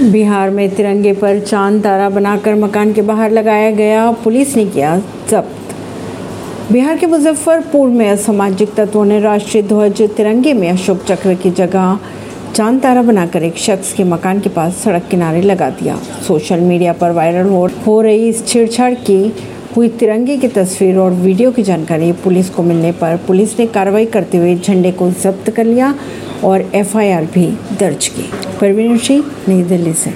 बिहार में तिरंगे पर चाँद तारा बनाकर मकान के बाहर लगाया गया पुलिस ने किया जब्त। बिहार के मुजफ्फरपुर में असामाजिक तत्वों ने राष्ट्रीय ध्वज तिरंगे में अशोक चक्र की जगह चाँद तारा बनाकर एक शख्स के मकान के पास सड़क किनारे लगा दिया। सोशल मीडिया पर वायरल हो, रही इस छेड़छाड़ की हुई तिरंगे की तस्वीर और वीडियो की जानकारी पुलिस को मिलने पर पुलिस ने कार्रवाई करते हुए झंडे को जब्त कर लिया और एफआईआर भी दर्ज की। परवीन सिंह नई दिल्ली से।